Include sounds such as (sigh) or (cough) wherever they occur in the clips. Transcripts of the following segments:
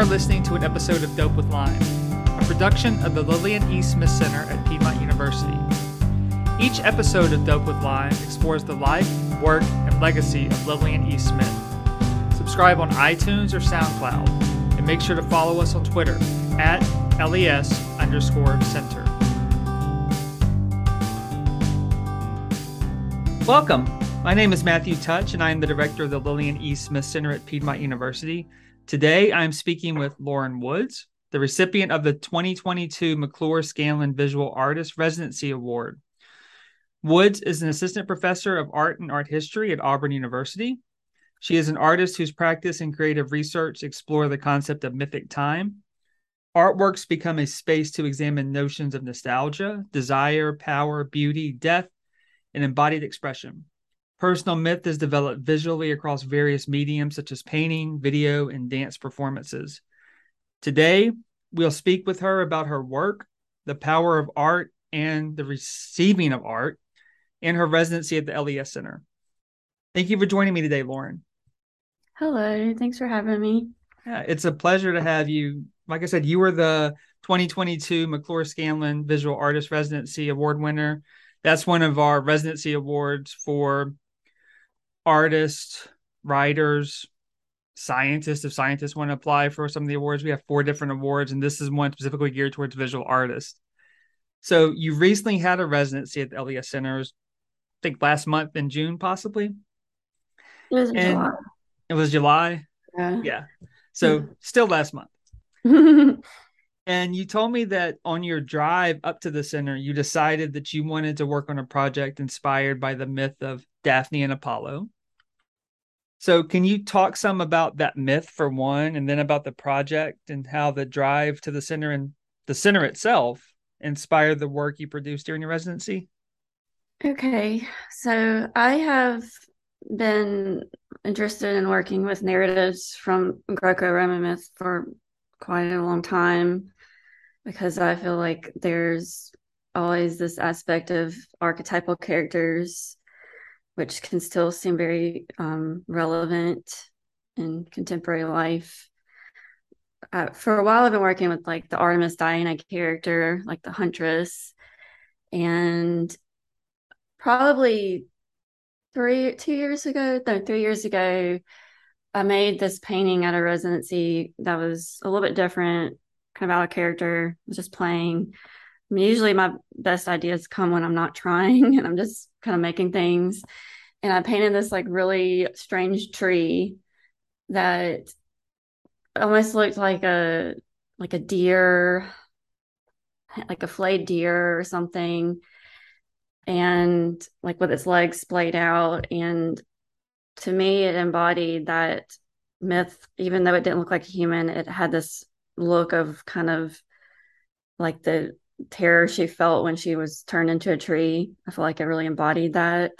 Are listening to an episode of Dope with Lime, a production of the Lillian E. Smith Center at Piedmont University. Each episode of Dope with Lime explores the life, work, and legacy of Lillian E. Smith. Subscribe on iTunes or SoundCloud, and make sure to follow us on Twitter at LES underscore center. Welcome. My name is Matthew Teutsch, and I am the director of the Lillian E. Smith Center at Piedmont University. Today, I'm speaking with Lauren Woods, the recipient of the 2022 McClure Scanlon Visual Artist Residency Award. Woods is an assistant professor of art and art history at Auburn University. She is an artist whose practice and creative research explore the concept of mythic time. Artworks become a space to examine notions of nostalgia, desire, power, beauty, death, and embodied expression. Personal myth is developed visually across various mediums such as painting, video, and dance performances. Today, we'll speak with her about her work, the power of art, and the receiving of art, and her residency at the LES Center. Thank you for joining me today, Lauren. Hello, thanks for having me. Yeah, it's a pleasure to have you. Like I said, you were the 2022 McClure Scanlon Visual Artist Residency Award winner. That's one of our residency awards for artists, writers, scientists. If scientists want to apply for some of the awards, we have four different awards, and this is one specifically geared towards visual artists. So you recently had a residency at the LES Centers, I think last month in June, possibly. It was July. It was July. Yeah. Yeah. So mm-hmm. still last month. (laughs) and you told me that on your drive up to the center, you decided that you wanted to work on a project inspired by the myth of Daphne and Apollo. So, can you talk some about that myth for one, and then about the project and how the drive to the center and the center itself inspired the work you produced during your residency? Okay. So, I have been interested in working with narratives from Greco Roman myth for quite a long time because I feel like there's always this aspect of archetypal characters which can still seem very um, relevant in contemporary life. Uh, for a while, I've been working with like the Artemis Diana character, like the Huntress, and probably three, two years ago, no, three years ago, I made this painting at a residency that was a little bit different, kind of out of character. Just playing. I mean, usually my best ideas come when I'm not trying (laughs) and I'm just kind of making things. And I painted this like really strange tree that almost looked like a like a deer, like a flayed deer or something. And like with its legs splayed out. And to me, it embodied that myth, even though it didn't look like a human, it had this look of kind of like the terror she felt when she was turned into a tree. I feel like it really embodied that.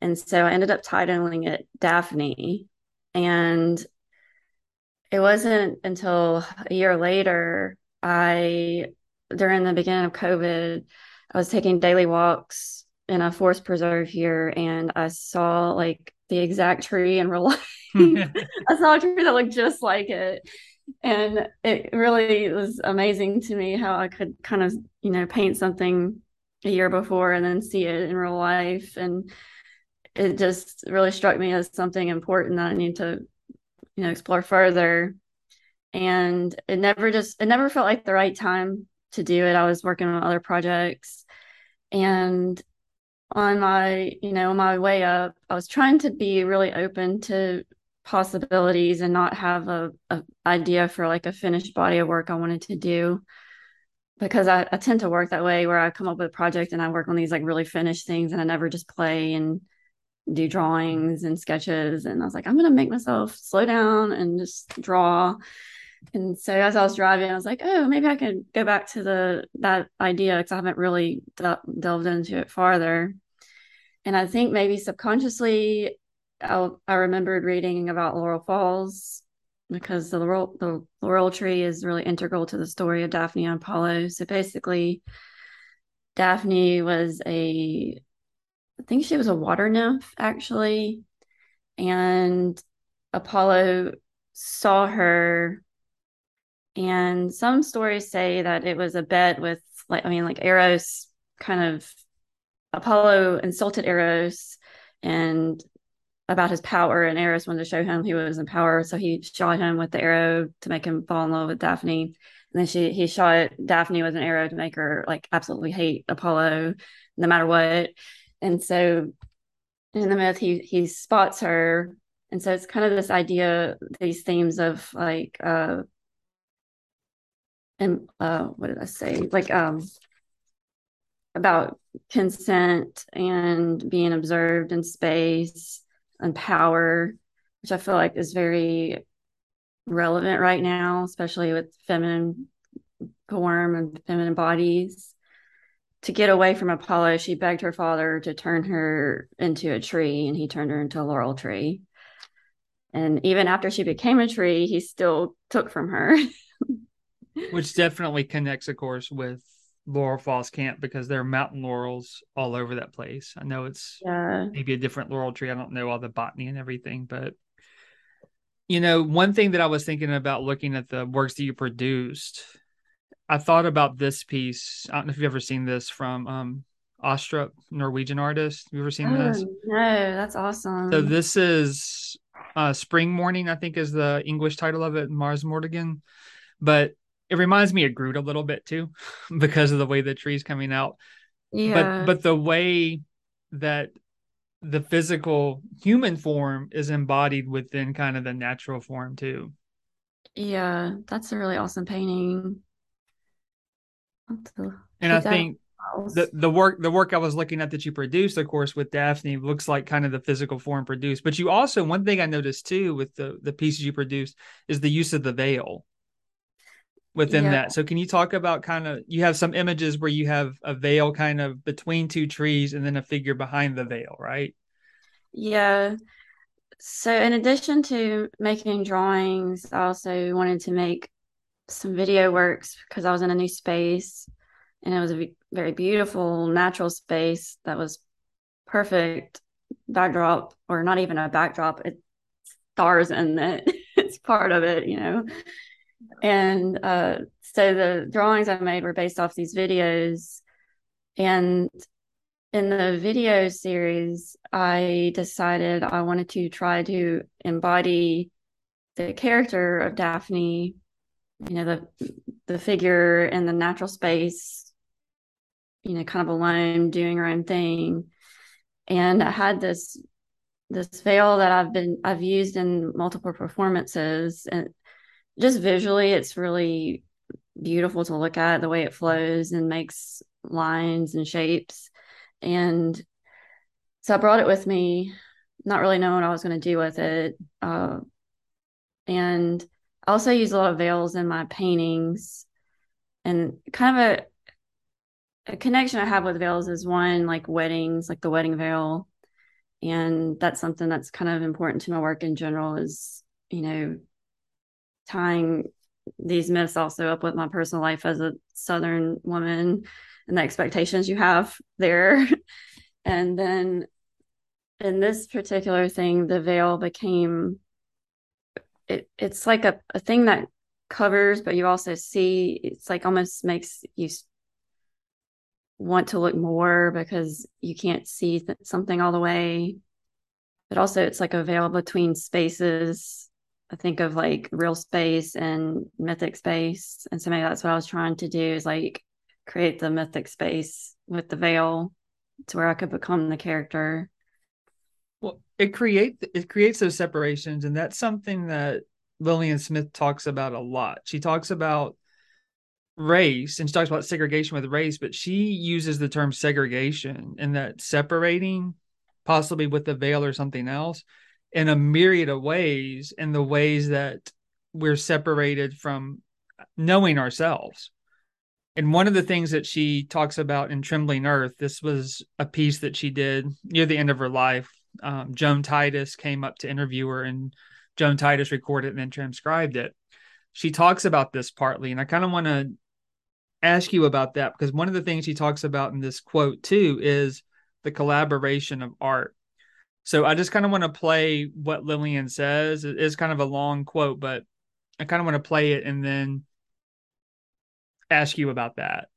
And so I ended up titling it Daphne. And it wasn't until a year later, I, during the beginning of COVID, I was taking daily walks in a forest preserve here and I saw like the exact tree in real (laughs) life. Hmm. I saw a tree that looked just like it and it really was amazing to me how I could kind of you know paint something a year before and then see it in real life. And it just really struck me as something important that I need to you know explore further. And it never just it never felt like the right time to do it. I was working on other projects. And on my you know on my way up I was trying to be really open to possibilities and not have a, a idea for like a finished body of work I wanted to do. Because I, I tend to work that way where I come up with a project and I work on these like really finished things and I never just play and do drawings and sketches. And I was like I'm gonna make myself slow down and just draw. And so as I was driving I was like oh maybe I could go back to the that idea because I haven't really de- delved into it farther. And I think maybe subconsciously I, I remembered reading about Laurel Falls because the laurel, the laurel tree is really integral to the story of Daphne and Apollo. So basically, Daphne was a, I think she was a water nymph actually, and Apollo saw her And some stories say that it was a bet with, like, I mean, like Eros kind of, Apollo insulted Eros and about his power, and Eros wanted to show him he was in power. So he shot him with the arrow to make him fall in love with Daphne. And then she he shot Daphne with an arrow to make her like absolutely hate Apollo no matter what. And so in the myth he he spots her. And so it's kind of this idea, these themes of like uh and uh what did I say? Like um about consent and being observed in space and power, which I feel like is very relevant right now, especially with feminine form and feminine bodies. To get away from Apollo, she begged her father to turn her into a tree, and he turned her into a laurel tree. And even after she became a tree, he still took from her. (laughs) Which definitely connects, of course, with Laurel Falls Camp because there are mountain laurels all over that place. I know it's yeah. maybe a different laurel tree. I don't know all the botany and everything, but you know, one thing that I was thinking about looking at the works that you produced, I thought about this piece. I don't know if you've ever seen this from um Astrup, Norwegian artist. Have you ever seen oh, this? No, that's awesome. So this is uh Spring Morning, I think is the English title of it, Mars Mortigan. But it reminds me of Groot a little bit too, (laughs) because of the way the tree's coming out. Yeah. But but the way that the physical human form is embodied within kind of the natural form too. Yeah, that's a really awesome painting. And I think the the work the work I was looking at that you produced, of course, with Daphne looks like kind of the physical form produced. But you also one thing I noticed too with the the pieces you produced is the use of the veil within yeah. that. So can you talk about kind of you have some images where you have a veil kind of between two trees and then a figure behind the veil, right? Yeah. So in addition to making drawings, I also wanted to make some video works because I was in a new space and it was a very beautiful natural space that was perfect backdrop or not even a backdrop it stars in it (laughs) it's part of it you know and uh, so the drawings I made were based off these videos. And in the video series, I decided I wanted to try to embody the character of Daphne, you know, the the figure in the natural space, you know, kind of alone, doing her own thing. And I had this this veil that I've been I've used in multiple performances and just visually, it's really beautiful to look at the way it flows and makes lines and shapes. And so I brought it with me, not really knowing what I was going to do with it. Uh, and I also use a lot of veils in my paintings. And kind of a, a connection I have with veils is one like weddings, like the wedding veil. And that's something that's kind of important to my work in general is, you know, tying these myths also up with my personal life as a southern woman and the expectations you have there. (laughs) And then in this particular thing the veil became it, it's like a, a thing that covers but you also see it's like almost makes you want to look more because you can't see th- something all the way. But also it's like a veil between spaces I think of like real space and mythic space. And so maybe that's what I was trying to do is like create the mythic space with the veil to where I could become the character. Well, it create it creates those separations, and that's something that Lillian Smith talks about a lot. She talks about race and she talks about segregation with race, but she uses the term segregation and that separating possibly with the veil or something else in a myriad of ways in the ways that we're separated from knowing ourselves. And one of the things that she talks about in Trembling Earth, this was a piece that she did near the end of her life. Um, Joan Titus came up to interview her, and Joan Titus recorded and then transcribed it. She talks about this partly, and I kind of want to ask you about that because one of the things she talks about in this quote too is the collaboration of art so I just kind of want to play what Lillian says. It is kind of a long quote, but I kind of want to play it and then ask you about that.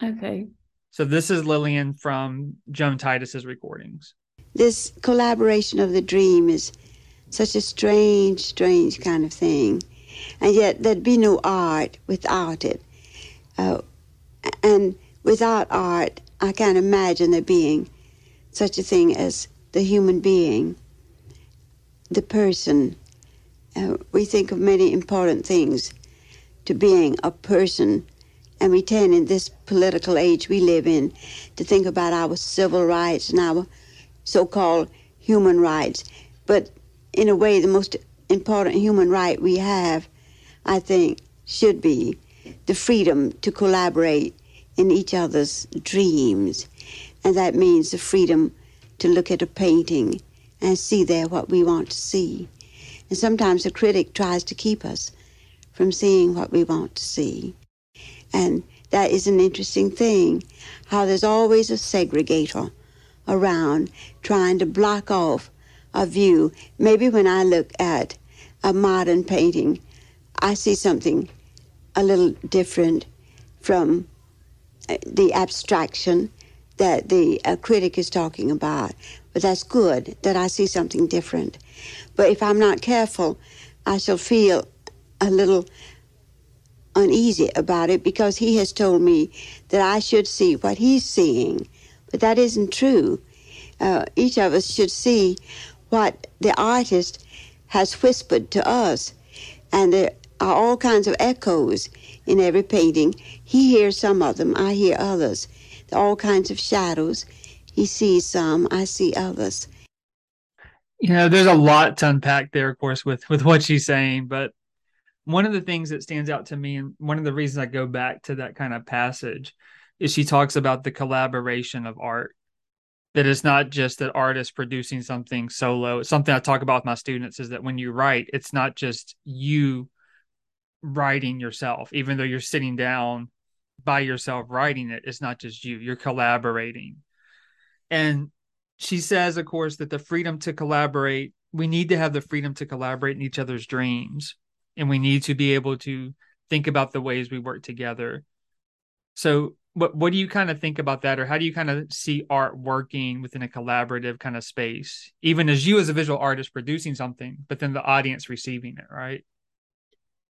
Okay. So this is Lillian from Joan Titus's recordings. This collaboration of the dream is such a strange, strange kind of thing. And yet there'd be no art without it. Uh, and without art, I can't imagine there being such a thing as the human being, the person. Uh, we think of many important things to being a person and we tend in this political age we live in to think about our civil rights and our so-called human rights. But in a way, the most important human right we have, I think, should be the freedom to collaborate in each other's dreams. And that means the freedom to look at a painting and see there what we want to see. And sometimes the critic tries to keep us from seeing what we want to see. And that is an interesting thing, how there's always a segregator around trying to block off a view. Maybe when I look at a modern painting, I see something a little different from uh, the abstraction that the uh, critic is talking about. But that's good that I see something different. But if I'm not careful, I shall feel a little uneasy about it because he has told me that I should see what he's seeing. But that isn't true. Uh, each of us should see what the artist has whispered to us. And there are all kinds of echoes in every painting. He hears some of them, I hear others. All kinds of shadows. He sees some, I see others. You know, there's a lot to unpack there, of course, with with what she's saying, but one of the things that stands out to me and one of the reasons I go back to that kind of passage is she talks about the collaboration of art that it's not just that artists producing something solo it's something I talk about with my students is that when you write it's not just you writing yourself even though you're sitting down by yourself writing it it's not just you you're collaborating and she says of course that the freedom to collaborate we need to have the freedom to collaborate in each other's dreams and we need to be able to think about the ways we work together. So what what do you kind of think about that or how do you kind of see art working within a collaborative kind of space even as you as a visual artist producing something but then the audience receiving it right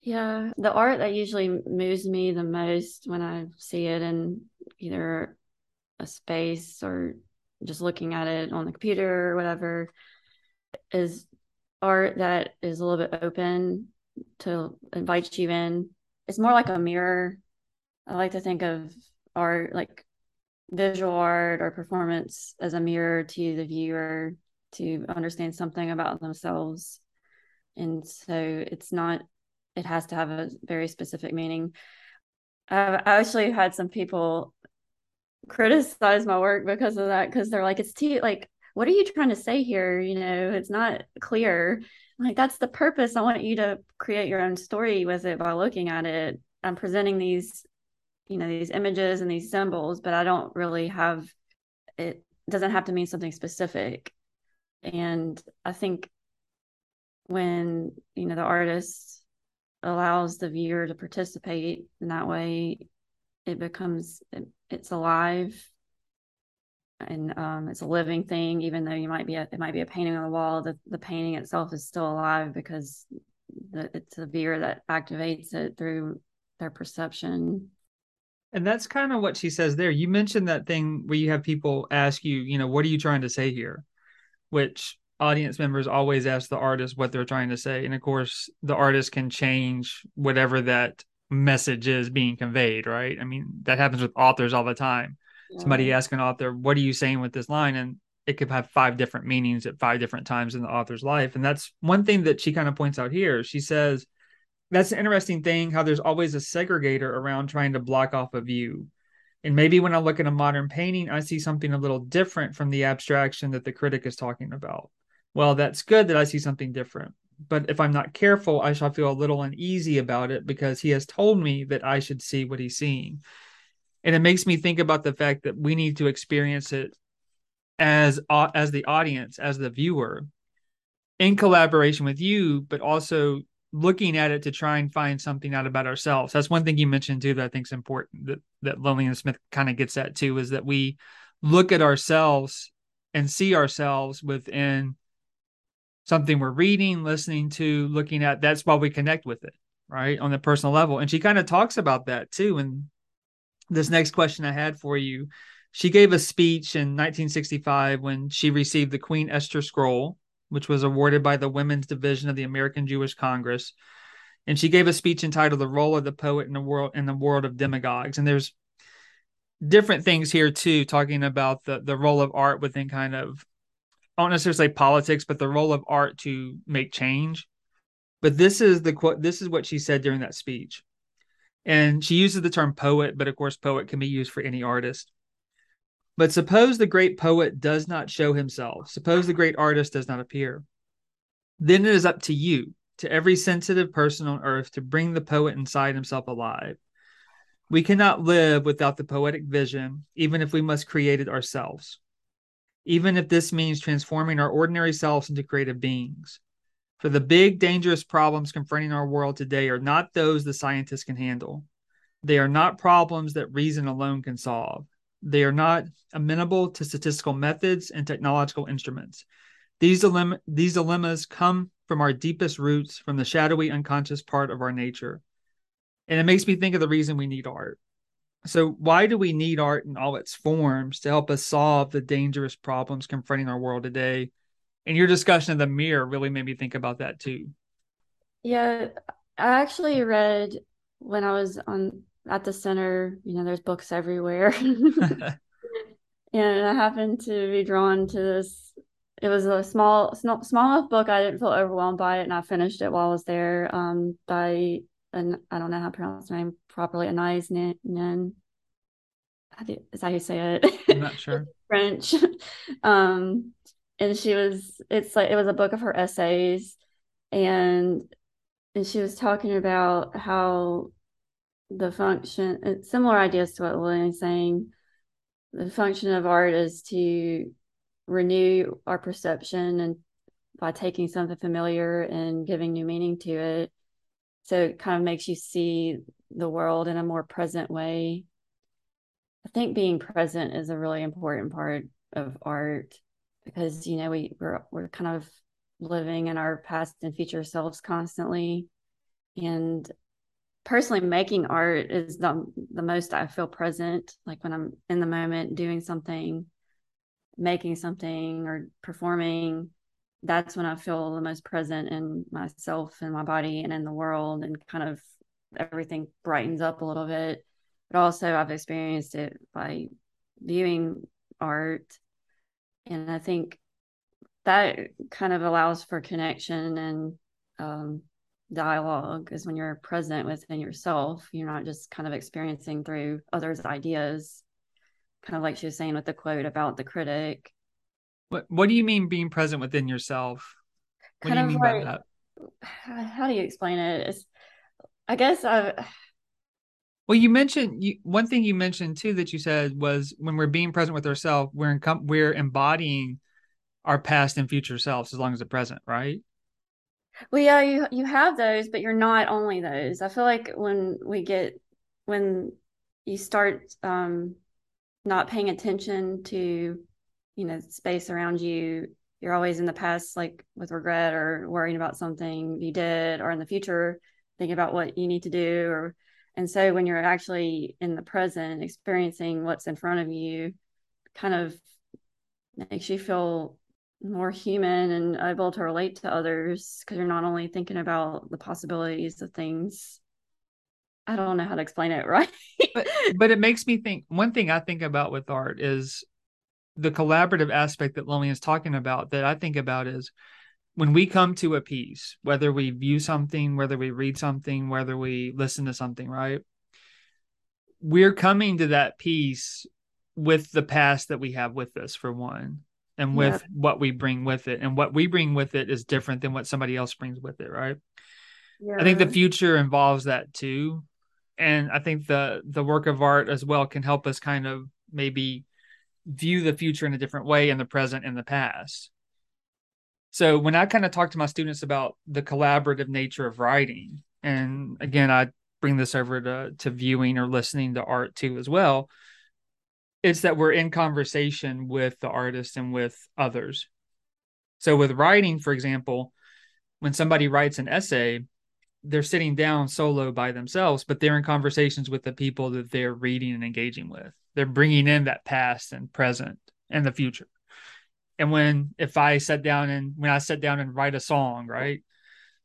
yeah the art that usually moves me the most when i see it in either a space or just looking at it on the computer or whatever is art that is a little bit open to invite you in. It's more like a mirror. I like to think of art like visual art or performance as a mirror to the viewer to understand something about themselves. And so it's not, it has to have a very specific meaning. I've actually had some people criticize my work because of that, because they're like, it's too, like, what are you trying to say here? You know, it's not clear like that's the purpose i want you to create your own story with it by looking at it i'm presenting these you know these images and these symbols but i don't really have it doesn't have to mean something specific and i think when you know the artist allows the viewer to participate in that way it becomes it, it's alive. And um, it's a living thing even though you might be a, it might be a painting on the wall the, the painting itself is still alive because the, it's a viewer that activates it through their perception. And that's kind of what she says there. You mentioned that thing where you have people ask you you know what are you trying to say here? Which audience members always ask the artist what they're trying to say and of course the artist can change whatever that message is being conveyed right i mean that happens with authors all the time somebody ask an author, "What are you saying with this line?" and it could have five different meanings at five different times in the author's life. And that's one thing that she kind of points out here. She says that's an interesting thing how there's always a segregator around trying to block off a view. And maybe when I look at a modern painting, I see something a little different from the abstraction that the critic is talking about. Well, that's good that I see something different. But if I'm not careful, I shall feel a little uneasy about it because he has told me that I should see what he's seeing and it makes me think about the fact that we need to experience it as uh, as the audience as the viewer in collaboration with you but also looking at it to try and find something out about ourselves. That's one thing you mentioned too that I think is important that that Lillian Smith kind of gets at too is that we look at ourselves and see ourselves within something we're reading, listening to, looking at. That's why we connect with it, right? On the personal level. And she kind of talks about that too. And this next question I had for you, she gave a speech in 1965 when she received the Queen Esther Scroll, which was awarded by the Women's Division of the American Jewish Congress. And she gave a speech entitled "The Role of the Poet in the World in the World of Demagogues." And there's different things here too, talking about the the role of art within kind of I don't necessarily say politics, but the role of art to make change. But this is the quote. This is what she said during that speech, and she uses the term poet, but of course, poet can be used for any artist. But suppose the great poet does not show himself. Suppose the great artist does not appear. Then it is up to you, to every sensitive person on earth, to bring the poet inside himself alive. We cannot live without the poetic vision, even if we must create it ourselves even if this means transforming our ordinary selves into creative beings. For the big, dangerous problems confronting our world today are not those the scientists can handle. They are not problems that reason alone can solve. They are not amenable to statistical methods and technological instruments. These, dilemma, these dilemmas come from our deepest roots, from the shadowy, unconscious part of our nature. And it makes me think of the reason we need art. So, why do we need art in all its forms to help us solve the dangerous problems confronting our world today? And your discussion of the mirror really made me think about that too. Yeah, I actually read when I was on at the center, you know, there's books everywhere. (laughs) (laughs) and I happened to be drawn to this. It was a small, small, small enough book. I didn't feel overwhelmed by it, and I finished it while I was there. Um, by an I don't know how to pronounce the name properly. Anais Nin. Is that how you say it? I'm not sure. (laughs) French. um, and she was. It's like it was a book of her essays, and and she was talking about how the function similar ideas to what Lillian's saying. The function of art is to renew our perception and by taking something familiar and giving new meaning to it so it kind of makes you see the world in a more present way. I think being present is a really important part of art because you know we we're, we're kind of living in our past and future selves constantly. And personally making art is the the most i feel present like when i'm in the moment doing something making something or performing that's when I feel the most present in myself and my body and in the world and kind of everything brightens up a little bit. But also I've experienced it by viewing art. And I think that kind of allows for connection and um, dialogue is when you're present within yourself. You're not just kind of experiencing through others' ideas, kind of like she was saying with the quote about the critic what What do you mean being present within yourself? What kind do you mean like, by that? (sighs) How do you explain it? It's, I guess I. (sighs) Well, you mentioned you, one thing you mentioned too that you said was when we're being present with ourselves, we're in, we're embodying our past and future selves as long as the present, right? Well, yeah, you you have those, but you're not only those. I feel like when we get when you start um, not paying attention to you know space around you. You're always in the past like with regret or worrying about something you did or in the future thinking about what you need to do or and so when you're actually in the present experiencing what's in front of you kind of makes you feel more human and able to relate to others because you're not only thinking about the possibilities of things. I don't know how to explain it (laughs) right? But, but it makes me think one thing i think about with art is the collaborative aspect that Lillian is talking about that I think about is when we come to a piece, whether we view something, whether we read something, whether we listen to something, right? We're coming to that piece with the past that we have with us, for one, and with yeah. what we bring with it. And what we bring with it is different than what somebody else brings with it, right? Yeah. I think the future involves that too. And I think the the work of art as well can help us kind of maybe view the future in a different way in the present and the past So when I kind of talk to my students about the collaborative nature of writing, and again, I bring this over to, to viewing or listening to art too as well, it's that we're in conversation with the artist and with others. So with writing, for example, when somebody writes an essay, they're sitting down solo by themselves, but they're in conversations with the people that they're reading and engaging with. They're bringing in that past and present and the future. And when if I sit down and when I sit down and write a song, right?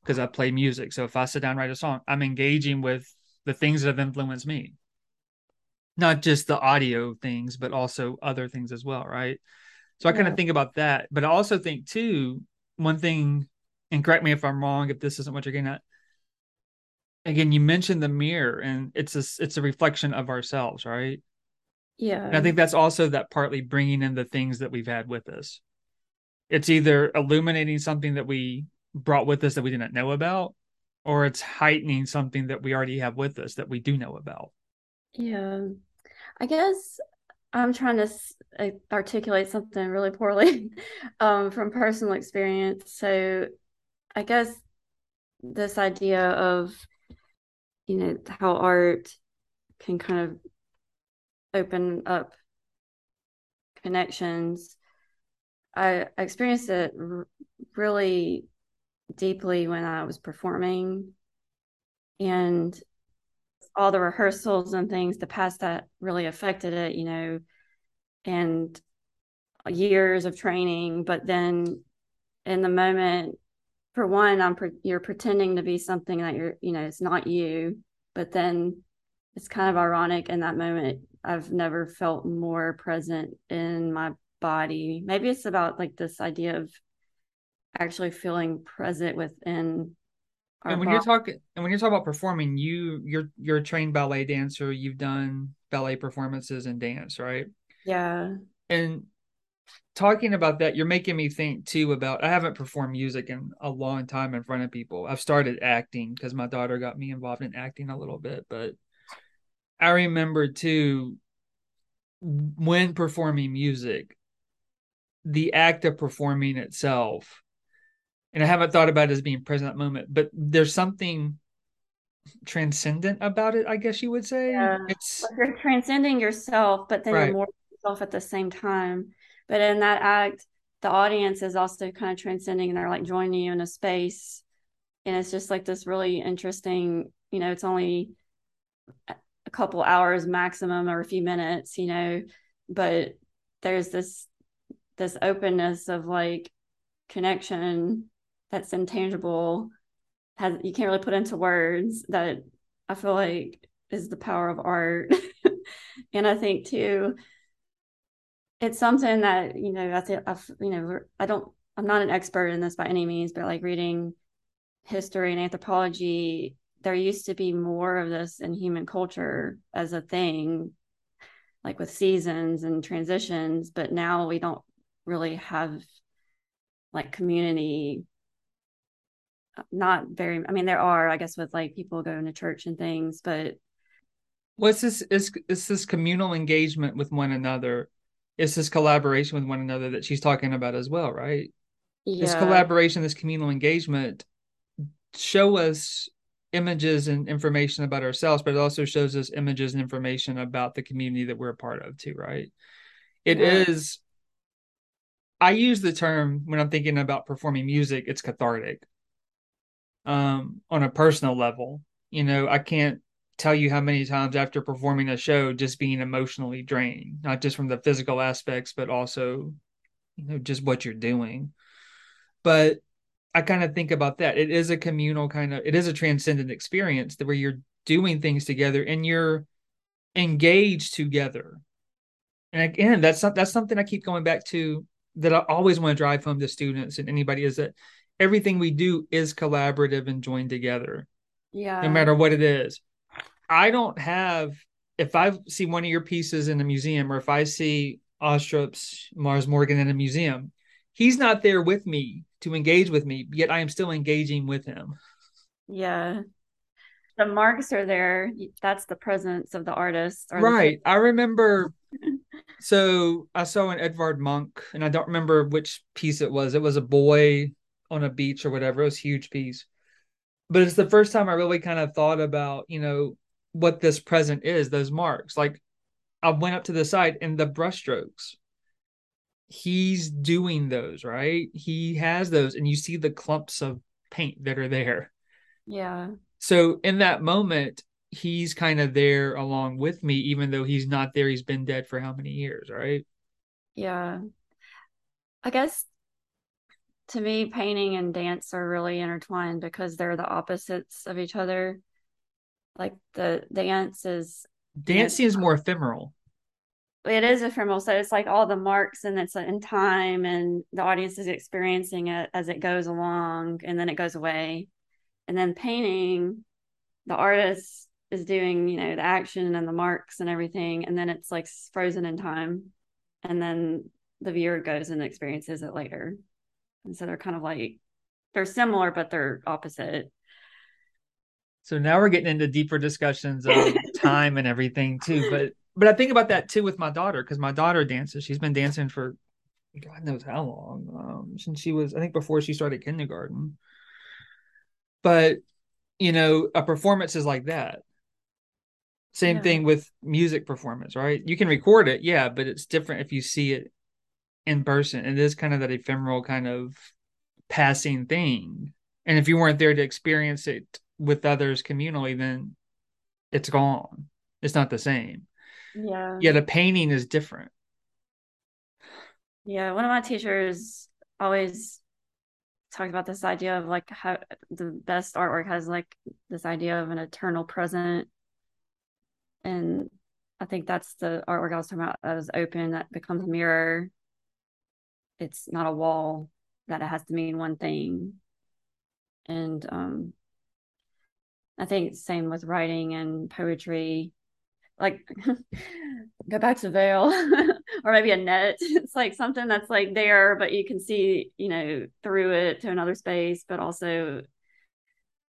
Because I play music. So if I sit down and write a song, I'm engaging with the things that have influenced me. Not just the audio things, but also other things as well, right? So I kind of think about that. But I also think too, one thing, and correct me if I'm wrong, if this isn't what you're getting at. Again, you mentioned the mirror and it's a it's a reflection of ourselves, right? Yeah. And I think that's also that partly bringing in the things that we've had with us. It's either illuminating something that we brought with us that we didn't know about, or it's heightening something that we already have with us that we do know about. Yeah. I guess I'm trying to articulate something really poorly (laughs) um, from personal experience. So I guess this idea of, you know, how art can kind of open up connections. I, experienced it r- really deeply when I was performing, and all the rehearsals and things, the past that really affected it, you know, and years of training. But then in the moment, for one, I'm pre- you're pretending to be something that you're, you know, it's not you. But then it's kind of ironic in that moment I've never felt more present in my body. Maybe it's about like this idea of actually feeling present within and when body. you're talking and when you're talking about performing, you you're you're a trained ballet dancer, you've done ballet performances and dance, right? Yeah. And talking about that, you're making me think too about I haven't performed music in a long time in front of people. I've started acting because my daughter got me involved in acting a little bit, but I remember too when performing music, the act of performing itself, and I haven't thought about it as being present at that moment, but there's something transcendent about it, I guess you would say. Yeah. It's like you're transcending yourself, but then right. you're more yourself at the same time. But in that act, the audience is also kind of transcending and they're like joining you in a space. And it's just like this really interesting, you know, it's only couple hours maximum or a few minutes, you know, but there's this this openness of like connection that's intangible has you can't really put into words that I feel like is the power of art. (laughs) and I think too it's something that, you know, I think I've, you know, I don't I'm not an expert in this by any means, but like reading history and anthropology there used to be more of this in human culture as a thing like with seasons and transitions but now we don't really have like community. Not very i mean there are i guess with like people going to church and things but what's this is is this communal engagement with one another? It's this collaboration with one another that she's talking about as well right? Yeah. this collaboration this communal engagement show us images and information about ourselves, but it also shows us images and information about the community that we're a part of too, right? It yeah. is. I use the term when I'm thinking about performing music, it's cathartic. Um, on a personal level, you know, I can't tell you how many times after performing a show just being emotionally drained, not just from the physical aspects, but also, you know, just what you're doing. But I kind of think about that. It is a communal kind of, it is a transcendent experience where you're doing things together and you're engaged together. And again, that's not, that's something I keep going back to that I always want to drive home to students and anybody is that everything we do is collaborative and joined together. Yeah. No matter what it is. I don't have if I see one of your pieces in a museum or if I see Astrup's Mars Morgan in a museum, he's not there with me to engage with me, yet I am still engaging with him. Yeah. The marks are there. That's the presence of the artist. right. The- I remember (laughs) so I saw an Edvard Munch, and I don't remember which piece it was. It was a boy on a beach or whatever. It was a huge piece. But it's the first time I really kind of thought about, you know, what this present is, those marks. Like I went up to the side and the brushstrokes. He's doing those, right? He has those, and you see the clumps of paint that are there. Yeah. So in that moment, he's kind of there along with me, even though he's not there. He's been dead for how many years, right? Yeah. I guess to me, painting and dance are really intertwined because they're the opposites of each other. Like the dance is dance seems more ephemeral. It is ephemeral, so it's like all the marks, and it's in time, and the audience is experiencing it as it goes along, and then it goes away. And then painting, the artist is doing, you know, the action and the marks and everything, and then it's like frozen in time, and then the viewer goes and experiences it later. And so they're kind of like they're similar, but they're opposite. So now we're getting into deeper discussions of (laughs) time and everything too. But but I think about that too with my daughter because my daughter dances. She's been dancing for God knows how long um, since she was I think before she started kindergarten. But you know, a performance is like that. Same yeah. thing with music performance, right? You can record it, yeah, but it's different if you see it in person. It is kind of that ephemeral kind of passing thing. And if you weren't there to experience it with others communally, then it's gone. It's not the same. Yeah. Yeah, the painting is different. Yeah, one of my teachers always talked about this idea of like how the best artwork has like this idea of an eternal present. And I think that's the artwork I was talking about that is open, that becomes a mirror it's not a wall that it has to mean one thing and um i think same with writing and poetry like (laughs) go back to veil (laughs) or maybe a net (laughs) it's like something that's like there but you can see you know through it to another space but also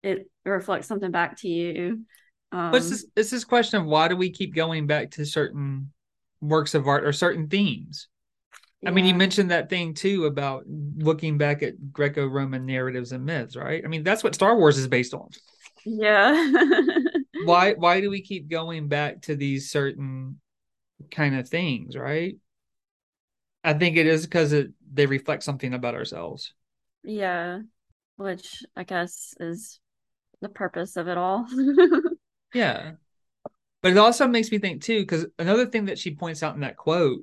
it reflects something back to you um, it's this, it's this question of why do we keep going back to certain works of art or certain themes I mean, you mentioned that thing too about looking back at Greco-Roman narratives and myths, right? I mean, that's what Star Wars is based on. Yeah. Why why do we keep going back to these certain kind of things, right? I think it is because it they reflect something about ourselves. Yeah. Which I guess is the purpose of it all. (laughs) yeah. But it also makes me think too, because another thing that she points out in that quote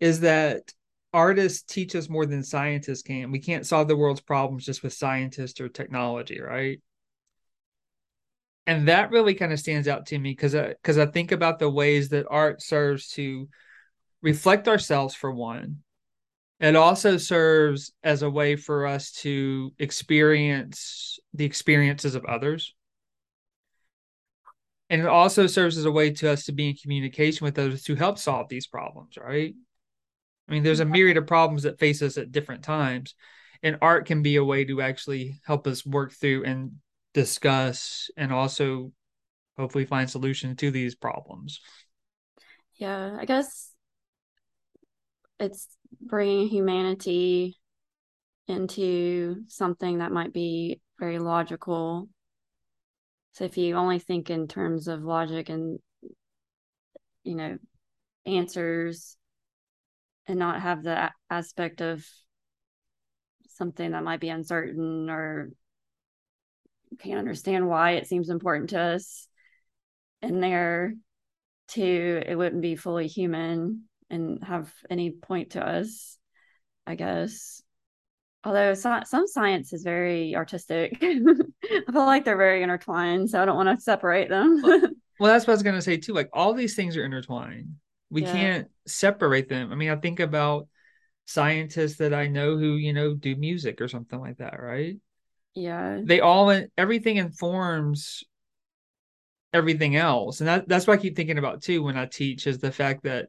is that artists teach us more than scientists can. We can't solve the world's problems just with scientists or technology, right? And that really kind of stands out to me because because uh, I, I think about the ways that art serves to reflect ourselves for one. It also serves as a way for us to experience the experiences of others. And it also serves as a way to us to be in communication with others to help solve these problems, right? I mean, there's a myriad of problems that face us at different times, and art can be a way to actually help us work through and discuss and also hopefully find solutions to these problems. Yeah, I guess it's bringing humanity into something that might be very logical. So if you only think in terms of logic and you know answers and not have the aspect of something that might be uncertain or can't understand why it seems important to us And there to it wouldn't be fully human and have any point to us i guess although some, some science is very artistic (laughs) i feel like they're very intertwined so i don't want to separate them well, (laughs) well that's what i was going to say too like all these things are intertwined we yeah. can't separate them. I mean, I think about scientists that I know who, you know, do music or something like that, right? Yeah. They all everything informs everything else. And that, that's what I keep thinking about too when I teach is the fact that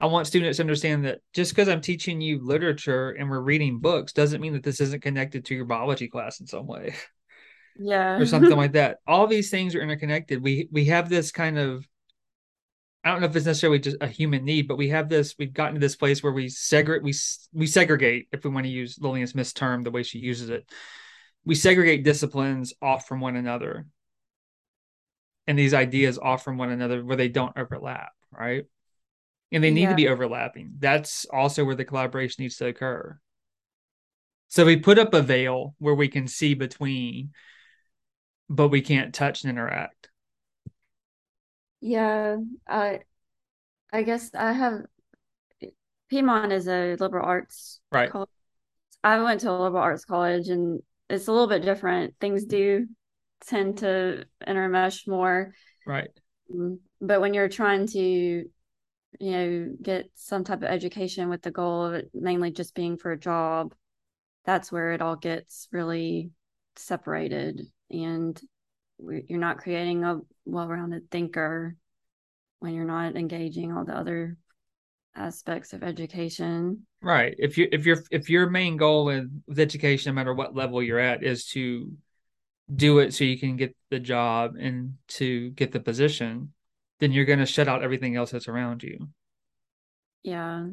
I want students to understand that just because I'm teaching you literature and we're reading books doesn't mean that this isn't connected to your biology class in some way. (laughs) Yeah. or something like that. All these things are interconnected. We we have this kind of I don't know if it's necessarily just a human need, but we have this. We've gotten to this place where we segregate. We we segregate, if we want to use Lillian Smith's term, the way she uses it. We segregate disciplines off from one another, and these ideas off from one another where they don't overlap, right? And they need yeah. to be overlapping. That's also where the collaboration needs to occur. So we put up a veil where we can see between, but we can't touch and interact. Yeah, I I guess I have Piedmont is a liberal arts right. College. I went to a liberal arts college and it's a little bit different. Things do tend to intermesh more. Right. Mm, but when you're trying to, you know, get some type of education with the goal of it mainly just being for a job, that's where it all gets really separated. And you're not creating a well-rounded thinker when you're not engaging all the other aspects of education right. If you if your if your main goal with, with education no matter what level you're at is to do it so you can get the job and to get the position then you're going to shut out everything else that's around you. Yeah.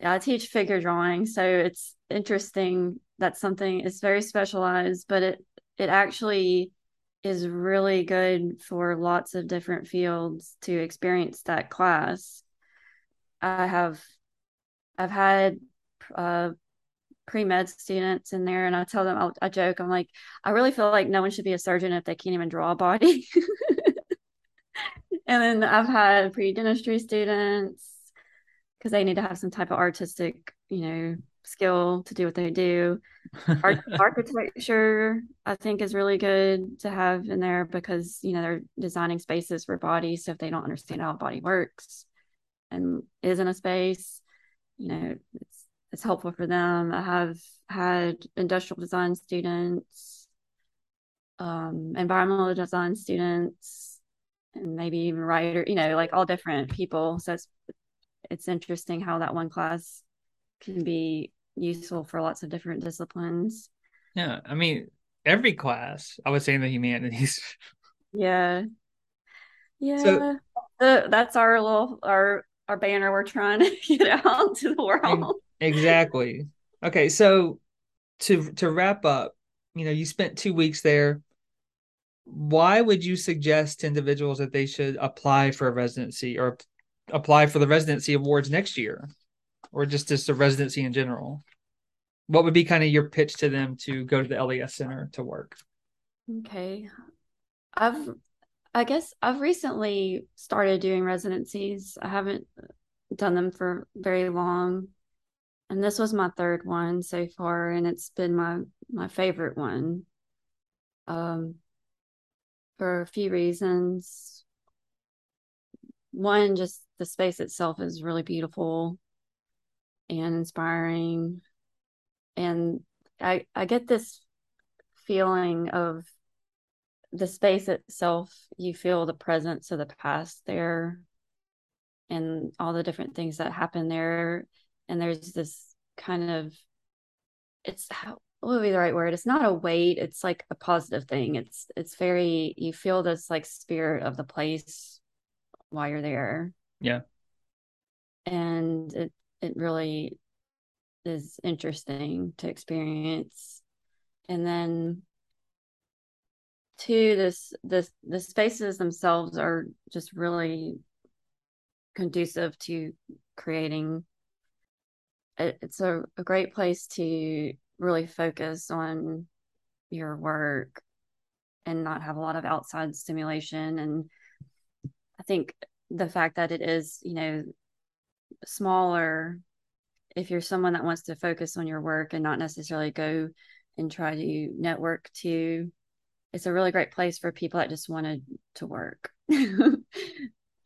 Yeah i teach figure drawing so it's interesting that something is very specialized but it it actually is really good for lots of different fields to experience that class. I have I've had uh, pre-med students in there and I tell them I'll, I joke I'm like I really feel like no one should be a surgeon if they can't even draw a body. (laughs) and then I've had pre-dentistry students because they need to have some type of artistic, you know, skill to do what they do. Art- (laughs) architecture, I think, is really good to have in there because you know they're designing spaces for bodies. So if they don't understand how a body works and is in a space, you know, it's it's helpful for them. I have had industrial design students, um, environmental design students, and maybe even writer. You know, like all different people. So it's it's interesting how that one class can be useful for lots of different disciplines. Yeah, I mean, every class, I would say in the humanities. Yeah. (laughs) Yeah. So, uh, that's our little our our banner we're trying to (laughs) get out to the world. Exactly. Okay, so to to wrap up, you know, you spent 2 weeks there. Why would you suggest to individuals that they should apply for a residency or apply for the residency awards next year? or just just a residency in general? What would be kind of your pitch to them to go to the LES Center to work? Okay, I've I guess I've recently started doing residencies. I haven't done them for very long, and this was my third one so far, and it's been my my favorite one. Um, for a few reasons. One, just the space itself is really beautiful and inspiring and i i get this feeling of the space itself you feel the presence of the past there and all the different things that happen there. And there's this kind of it's how what would be the right word? It's not a weight it's like a positive thing. It's it's very you feel this like spirit of the place while you're there. Yeah. And it it really is interesting to experience. And then two this this the spaces themselves are just really conducive to creating. It, it's a, a great place to really focus on your work and not have a lot of outside stimulation. And i think the fact that it is you know smaller if you're someone that wants to focus on your work and not necessarily go and try to network to it's a really great place for people that just wanted to work. (laughs)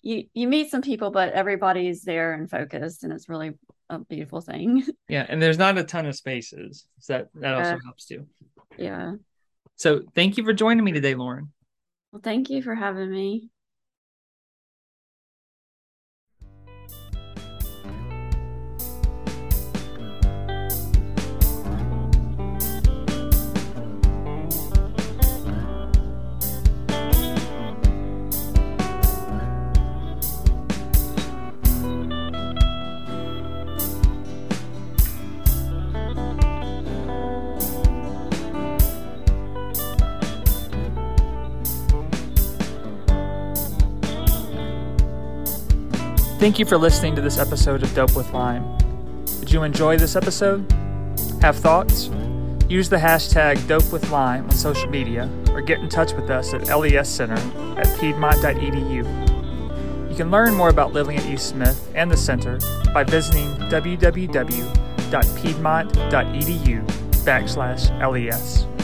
You you meet some people but everybody's there and focused and it's really a beautiful thing. (laughs) Yeah and there's not a ton of spaces. So that that also uh, helps too? Yeah. So thank you for joining me today lauren. Well thank you for having me Thank you for listening to this episode of Dope with Lime. Did you enjoy this episode? Have thoughts? Use the hashtag Dope with Lime on social media or get in touch with us at LES Center at piedmont.edu. You can learn more about Lillian East Smith and the Center by visiting www.piedmont.edu backslash LES.